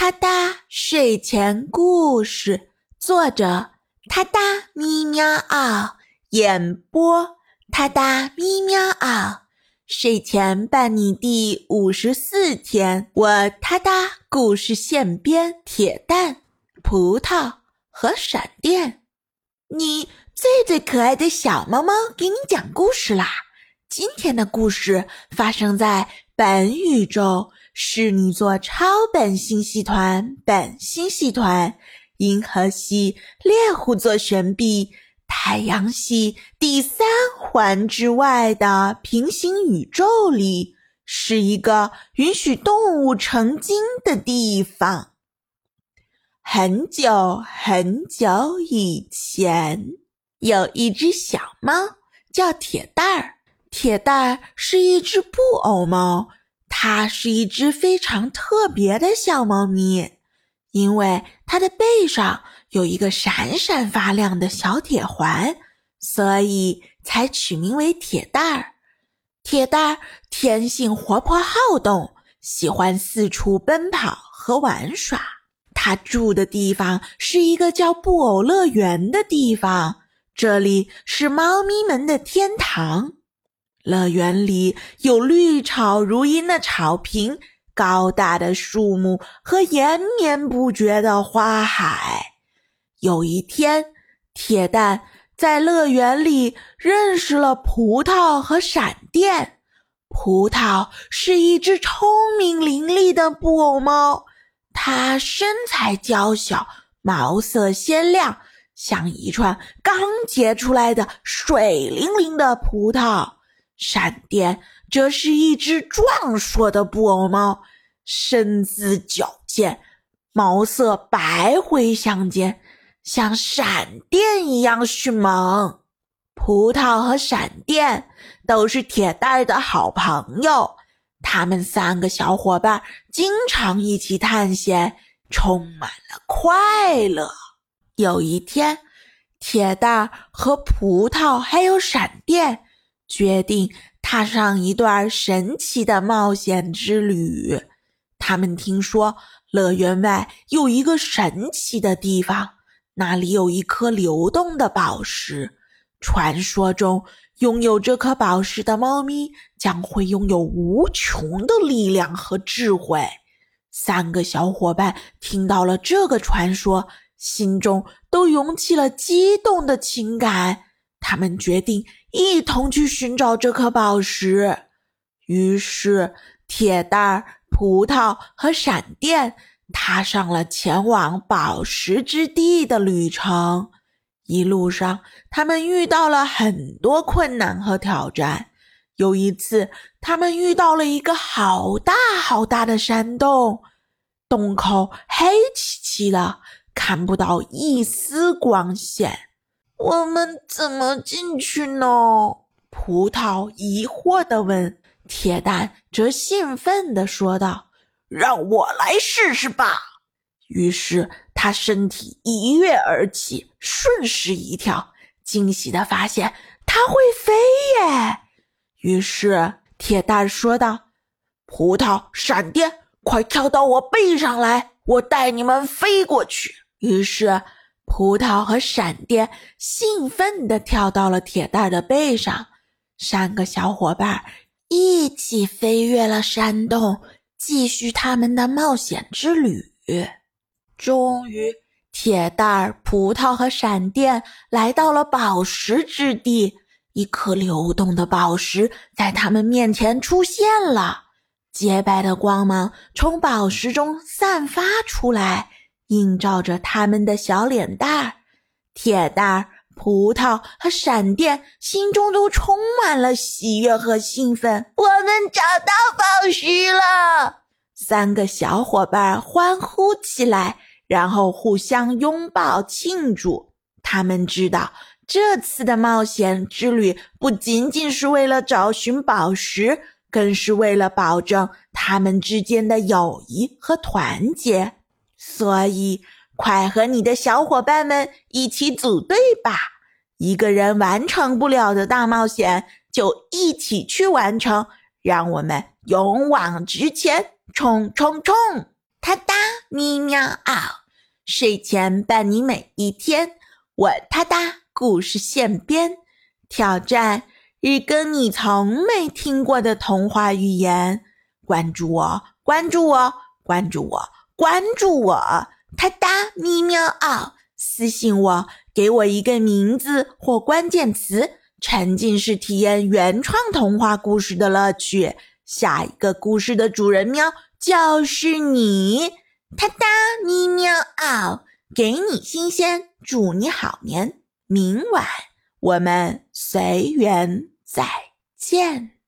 哒哒睡前故事，作者：哒哒咪喵嗷，演播：哒哒咪喵嗷。睡前伴你第五十四天，我哒哒故事现编：铁蛋、葡萄和闪电。你最最可爱的小猫猫给你讲故事啦！今天的故事发生在本宇宙。侍女座超本星系团、本星系团、银河系猎户座旋臂、太阳系第三环之外的平行宇宙里，是一个允许动物成精的地方。很久很久以前，有一只小猫叫铁蛋儿。铁蛋儿是一只布偶猫。它是一只非常特别的小猫咪，因为它的背上有一个闪闪发亮的小铁环，所以才取名为铁蛋儿。铁蛋儿天性活泼好动，喜欢四处奔跑和玩耍。它住的地方是一个叫布偶乐园的地方，这里是猫咪们的天堂。乐园里有绿草如茵的草坪、高大的树木和延绵不绝的花海。有一天，铁蛋在乐园里认识了葡萄和闪电。葡萄是一只聪明伶俐的布偶猫，它身材娇小，毛色鲜亮，像一串刚结出来的水灵灵的葡萄。闪电则是一只壮硕的布偶猫，身姿矫健，毛色白灰相间，像闪电一样迅猛。葡萄和闪电都是铁蛋的好朋友，他们三个小伙伴经常一起探险，充满了快乐。有一天，铁蛋和葡萄还有闪电。决定踏上一段神奇的冒险之旅。他们听说乐园外有一个神奇的地方，那里有一颗流动的宝石。传说中，拥有这颗宝石的猫咪将会拥有无穷的力量和智慧。三个小伙伴听到了这个传说，心中都涌起了激动的情感。他们决定一同去寻找这颗宝石。于是，铁蛋儿、葡萄和闪电踏上了前往宝石之地的旅程。一路上，他们遇到了很多困难和挑战。有一次，他们遇到了一个好大好大的山洞，洞口黑漆漆的，看不到一丝光线。我们怎么进去呢？葡萄疑惑地问。铁蛋则兴奋地说道：“让我来试试吧。”于是他身体一跃而起，顺势一跳，惊喜地发现他会飞耶！于是铁蛋说道：“葡萄、闪电，快跳到我背上来，我带你们飞过去。”于是。葡萄和闪电兴奋地跳到了铁蛋儿的背上，三个小伙伴一起飞越了山洞，继续他们的冒险之旅。终于，铁蛋儿、葡萄和闪电来到了宝石之地，一颗流动的宝石在他们面前出现了，洁白的光芒从宝石中散发出来。映照着他们的小脸蛋儿，铁蛋儿、葡萄和闪电心中都充满了喜悦和兴奋。我们找到宝石了！三个小伙伴欢呼起来，然后互相拥抱庆祝。他们知道，这次的冒险之旅不仅仅是为了找寻宝石，更是为了保证他们之间的友谊和团结。所以，快和你的小伙伴们一起组队吧！一个人完成不了的大冒险，就一起去完成。让我们勇往直前，冲冲冲！哒哒咪喵嗷，睡前伴你每一天。我哒哒故事现编，挑战日更你从没听过的童话寓言。关注我，关注我，关注我，关注我！哒哒咪喵嗷，私信我，给我一个名字或关键词，沉浸式体验原创童话故事的乐趣。下一个故事的主人喵就是你，哒哒咪喵嗷，给你新鲜，祝你好眠。明晚我们随缘再见。